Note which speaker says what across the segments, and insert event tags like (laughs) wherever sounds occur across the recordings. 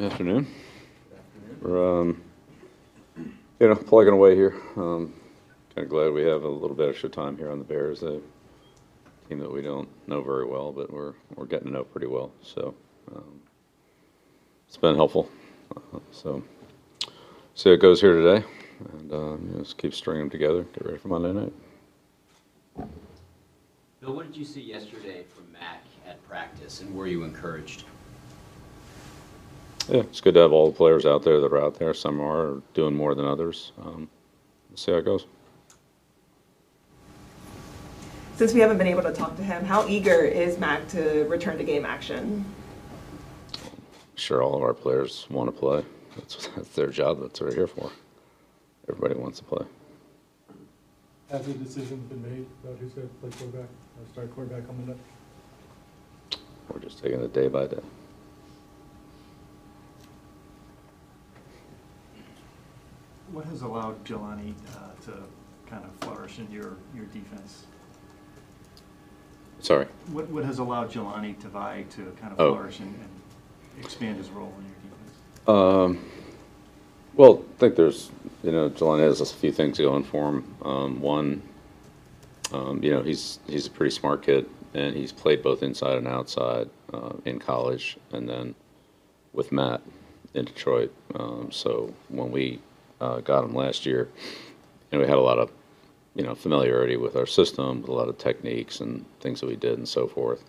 Speaker 1: Afternoon. We're, um, you know, plugging away here. Um, kind of glad we have a little bit extra time here on the Bears. A team that we don't know very well, but we're we're getting to know pretty well. So um, it's been helpful. Uh, so see how it goes here today, and um, you know, just keep stringing them together. Get ready for Monday night.
Speaker 2: Bill, what did you see yesterday from Mac at practice, and were you encouraged?
Speaker 1: Yeah, it's good to have all the players out there that are out there. Some are doing more than others. Um, let's see how it goes.
Speaker 3: Since we haven't been able to talk to him, how eager is Mac to return to game action?
Speaker 1: Sure, all of our players want to play. That's, that's their job. That's what they're here for. Everybody wants to play.
Speaker 4: Has a decision been made about who's going to play quarterback, or start quarterback on Monday?
Speaker 1: We're just taking it day by day.
Speaker 5: What has allowed Jahlani uh, to kind of flourish in your, your defense?
Speaker 1: Sorry.
Speaker 5: What, what has allowed Jahlani to vie to kind of
Speaker 1: Oh.
Speaker 5: flourish and, and expand his role in your defense?
Speaker 1: Um, well, I think there's, you know, Jahlani has a few things going for him. Um, one, um, you know, he's he's a pretty smart kid, and he's played both inside and outside uh, in college, and then with Matt in Detroit. Um, so when we uh, got him last year, And we had a lot of, you know, familiarity with our system, with a lot of techniques and things that we did and so forth.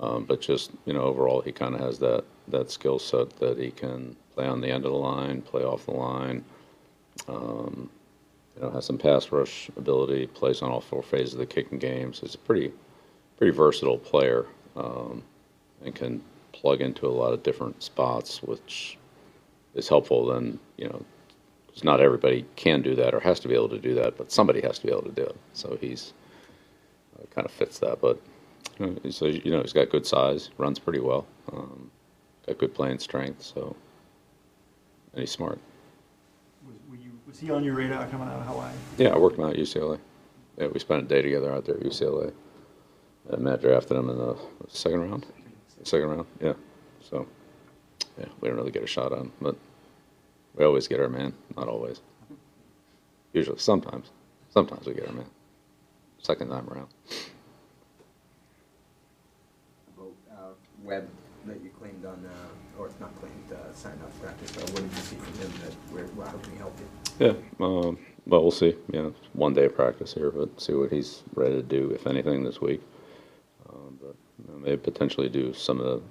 Speaker 1: Um, but just you know, overall, he kind of has that that skill set that he can play on the end of the line, play off the line. Um, you know, has some pass rush ability, plays on all four phases of the kicking game. So he's a pretty pretty versatile player um, and can plug into a lot of different spots, which is helpful. Then you know, not everybody can do that or has to be able to do that, but somebody has to be able to do it. So he's uh, kind of fits that. But you know, so you know, he's got good size, runs pretty well, um, got good playing strength. So and he's smart.
Speaker 5: Was, were you, was he on your radar coming out of Hawaii?
Speaker 1: Yeah, I worked him out at UCLA. Yeah, we spent a day together out there at UCLA. And Matt drafted him in the second round. Second round, yeah. So, yeah, we didn't really get a shot on him, but we always get our man. Not always. Usually, sometimes. Sometimes we get our man. Second time around.
Speaker 6: about uh, Webb that you claimed on, uh, or not claimed, uh, signed off practice, what did you see from him that, where, well, how can he help you?
Speaker 1: Yeah, um, well, we'll see. It's one day of practice here, but see what he's ready to do, if anything, this week. Um, but you know, maybe potentially do some of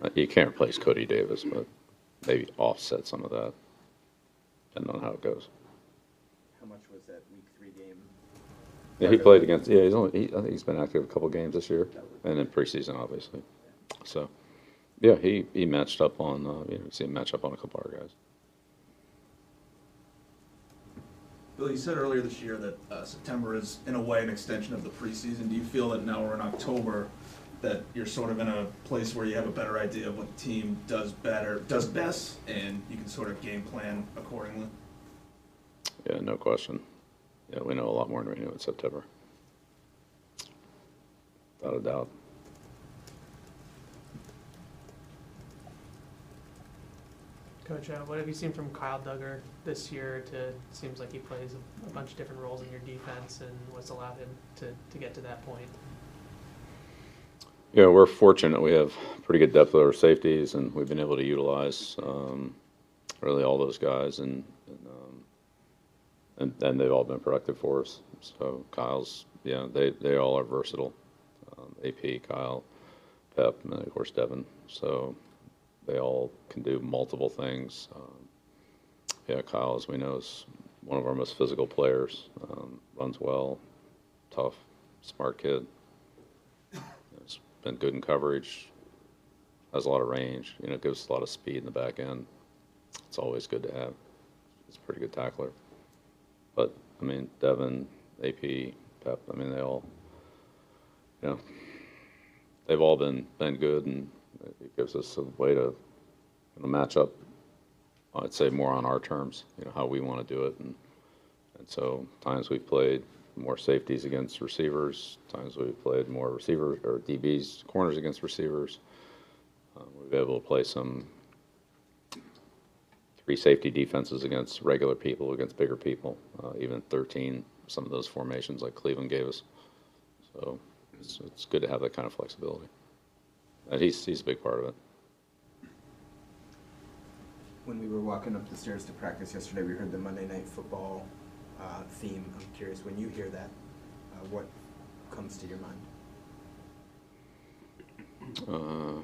Speaker 1: the. uh, You can't replace Cody Davis, but maybe offset some of that, depending on how it goes.
Speaker 6: How much was that week three game?
Speaker 1: Yeah, he played against. Yeah, he's only. He, I think he's been active a couple games this year, and then preseason, obviously. So, yeah, he he matched up on. Uh, you know, see him match up on a couple of our guys.
Speaker 7: Bill, you said earlier this year that uh, September is, in a way, an extension of the preseason. Do you feel that now we're in October, that you're sort of in a place where you have a better idea of what the team does better, does best, and you can sort of game plan accordingly?
Speaker 1: Yeah, no question. Yeah, we know a lot more than we knew in September. Without a doubt.
Speaker 8: Coach, uh, what have you seen from Kyle Dugger this year? To seems like he plays a, a bunch of different roles in your defense, and what's allowed him to, to get to that point.
Speaker 1: Yeah, we're fortunate. We have pretty good depth of our safeties, and we've been able to utilize um, really all those guys, and and, um, and and they've all been productive for us. So Kyle's, yeah, they they all are versatile. Um, AP, Kyle, Pep, and of course Devin. So they all can do multiple things. Um, yeah, Kyle, as we know, is one of our most physical players. Um, runs well, tough, smart kid. Been good in coverage. Has a lot of range. You know, gives us a lot of speed in the back end. It's always good to have. It's a pretty good tackler. But I mean, Devin, AP, Pep. I mean, they all, you know, they've all been been good, and it gives us a way to you know, match up. I'd say more on our terms. You know, how we want to do it, and and so times we've played more safeties against receivers. Times we've played more receivers or DBs, corners against receivers. Uh, we've been able to play some three safety defenses against regular people, against bigger people, uh, even 13, some of those formations like Cleveland gave us. So it's, it's good to have that kind of flexibility. And he's, he's a big part of it.
Speaker 6: When we were walking up the stairs to practice yesterday, we heard the Monday Night Football uh, theme. I'm curious, when you hear that, uh, what comes to your mind?
Speaker 1: Uh,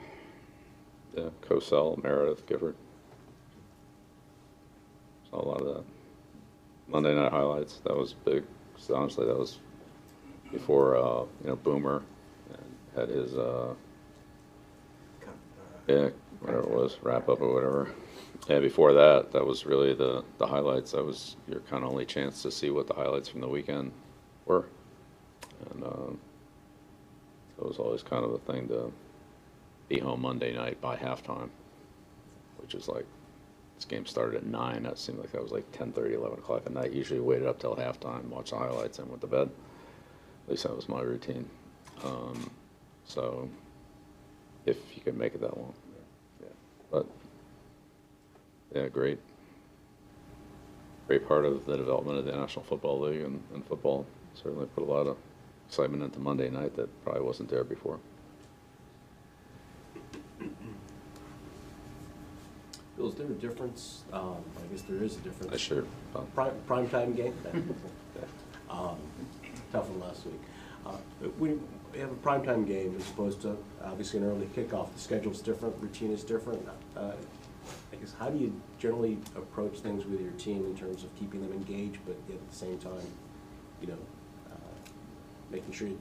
Speaker 1: yeah, Cosell, Meredith, Gifford. Saw a lot of that. Monday Night Highlights, that was big. 'cause honestly, that was before, uh, you know, Boomer and had his, uh,
Speaker 6: uh,
Speaker 1: yeah, whatever it was, wrap up or whatever. Yeah, before that, that was really the, the highlights. That was your kind of only chance to see what the highlights from the weekend were. And um, it was always kind of a thing to be home Monday night by halftime, which is like, this game started at 9. That seemed like that was like 10:30, 11 o'clock at night. Usually waited up till halftime, watched the highlights, and went to bed. At least that was my routine. Um, so, if you could make it that long. Yeah. But, yeah, great. Great part of the development of the National Football League and, and football. Certainly put a lot of excitement into Monday night that probably wasn't there before.
Speaker 9: Bill, is there a difference, um, I guess there is a difference.
Speaker 1: I sure,
Speaker 9: Prime, prime time game? (laughs) Um, Tough one last week. Uh, we have a prime time game as opposed to, obviously, an early kickoff. The schedule's different, routine is different. Uh, I guess, how do you generally approach things with your team in terms of keeping them engaged, but yet at the same time, you know, uh, making sure you're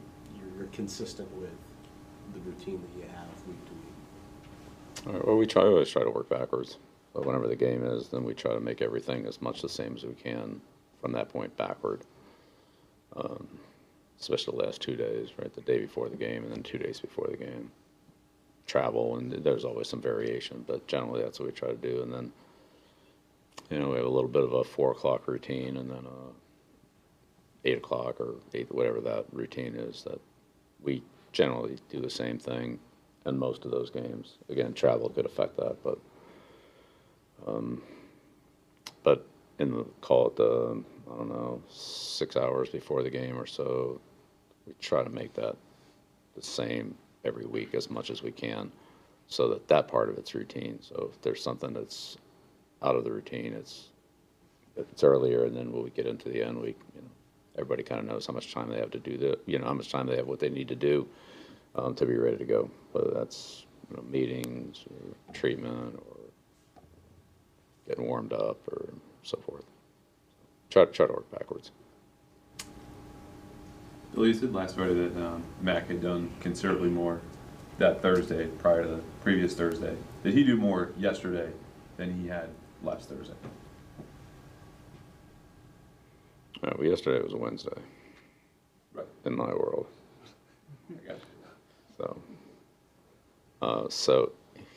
Speaker 9: you're consistent with the routine that you have week to week?
Speaker 1: All right, well, we try, always try to work backwards. But whenever the game is, then we try to make everything as much the same as we can from that point backward. Um, especially the last two days, right? The day before the game and then two days before the game. Travel, and there's always some variation, but generally that's what we try to do. And then, you know, we have a little bit of a four o'clock routine and then a eight o'clock or eight, whatever that routine is that we generally do the same thing in most of those games. Again, travel could affect that, but um, but in the call it the I don't know six hours before the game or so, we try to make that the same every week as much as we can, so that that part of it's routine. So if there's something that's out of the routine, it's it's earlier, and then when we get into the end, we you know everybody kind of knows how much time they have to do the you know how much time they have what they need to do um, to be ready to go, whether that's you know, meetings or treatment or getting warmed up or so forth. Try, try to work backwards.
Speaker 10: Said last Friday that um, Mac had done considerably more that Thursday prior to the previous Thursday. Did he do more yesterday than he had last Thursday?
Speaker 1: Uh, well, yesterday was a Wednesday
Speaker 10: Right.
Speaker 1: in my world,
Speaker 10: I got you.
Speaker 1: so uh, so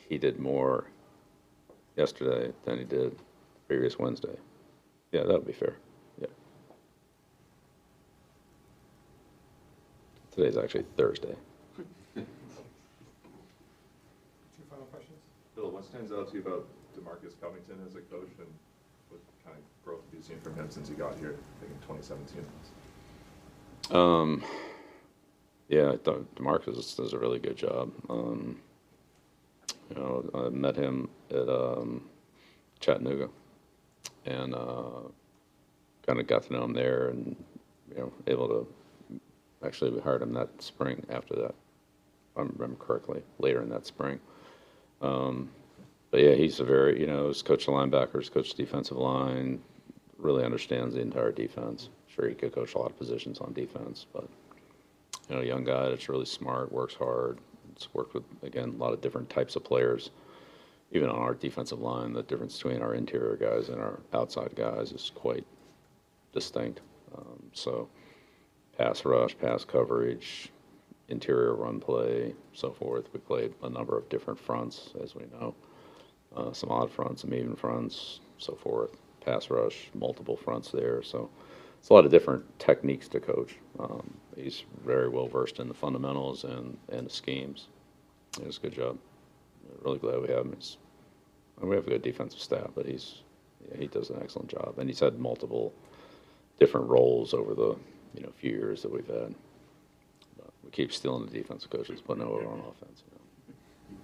Speaker 1: he did more yesterday than he did previous Wednesday. Yeah, that would be fair. Yeah. Today's actually Thursday.
Speaker 4: Two final questions?
Speaker 11: Bill, what stands out to you about Demarcus Covington as a coach and what kind of growth have you seen from him since he got here, I think in 2017?
Speaker 1: Um, yeah, I thought Demarcus does a really good job. Um, you know, I met him at um, Chattanooga, and uh, kind of got to know him there, and you know, able to actually we hired him that spring after that. If I remember correctly, later in that spring. Um, but yeah, he's a very you know, he's coached the linebackers, coached defensive line, really understands the entire defense. Sure, he could coach a lot of positions on defense, but you know, young guy that's really smart, works hard. It's worked with again a lot of different types of players. Even on our defensive line, the difference between our interior guys and our outside guys is quite distinct. Um, so, pass rush, pass coverage, interior run play, so forth. We played a number of different fronts, as we know, uh, some odd fronts, some even fronts, so forth. Pass rush, multiple fronts there. So, it's a lot of different techniques to coach. Um, he's very well versed in the fundamentals and, and the schemes. He does a good job. Really glad we have him. He's, we have a good defensive staff, but he's yeah, he does an excellent job, and he's had multiple different roles over the, you know, few years that we've had. But We keep stealing the defensive coaches, putting over on offense, you know.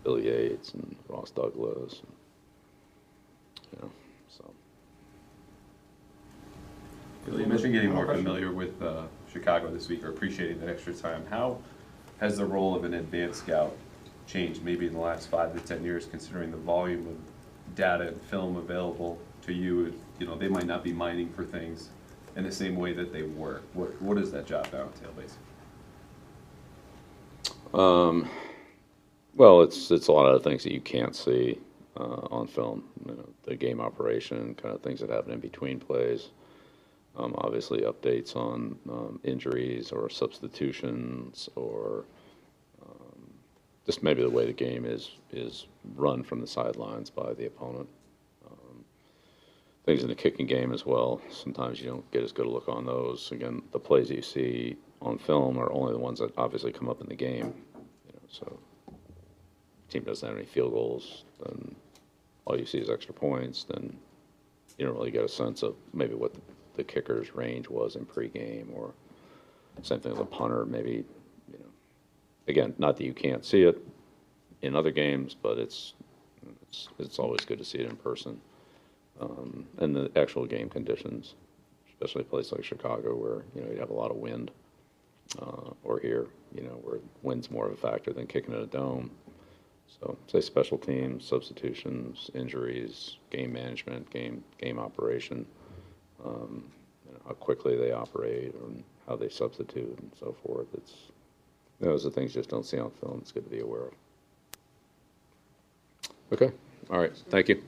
Speaker 1: Billy Yates and Ross Douglas, and, you know, so.
Speaker 10: Bill, you mentioned getting more familiar with uh, Chicago this week or appreciating that extra time. How has the role of an advanced scout changed maybe in the last five to 10 years, considering the volume of data and film available to you? You know, they might not be mining for things in the same way that they were. What, what does that job now entail, basically?
Speaker 1: Um, well, it's, it's a lot of things that you can't see, uh, on film, you know, the game operation, kind of things that happen in between plays. Um, obviously updates on, um, injuries or substitutions or, um, just maybe the way the game is, is run from the sidelines by the opponent. Things in the kicking game as well. Sometimes you don't get as good a look on those. Again, the plays that you see on film are only the ones that obviously come up in the game, you know, so. Team doesn't have any field goals, then all you see is extra points, then you don't really get a sense of maybe what the, the kicker's range was in pregame or same thing with a punter, maybe, you know. Again, not that you can't see it in other games, but it's, it's, it's always good to see it in person. Um, and the actual game conditions, especially a place like Chicago where, you know, you have a lot of wind. Uh, or here, you know, where wind's more of a factor than kicking in a dome. So, say special teams, substitutions, injuries, game management, game, game operation, um, you know, how quickly they operate and how they substitute and so forth. It's, those are things you just don't see on film. It's good to be aware of. Okay, all right, thank you.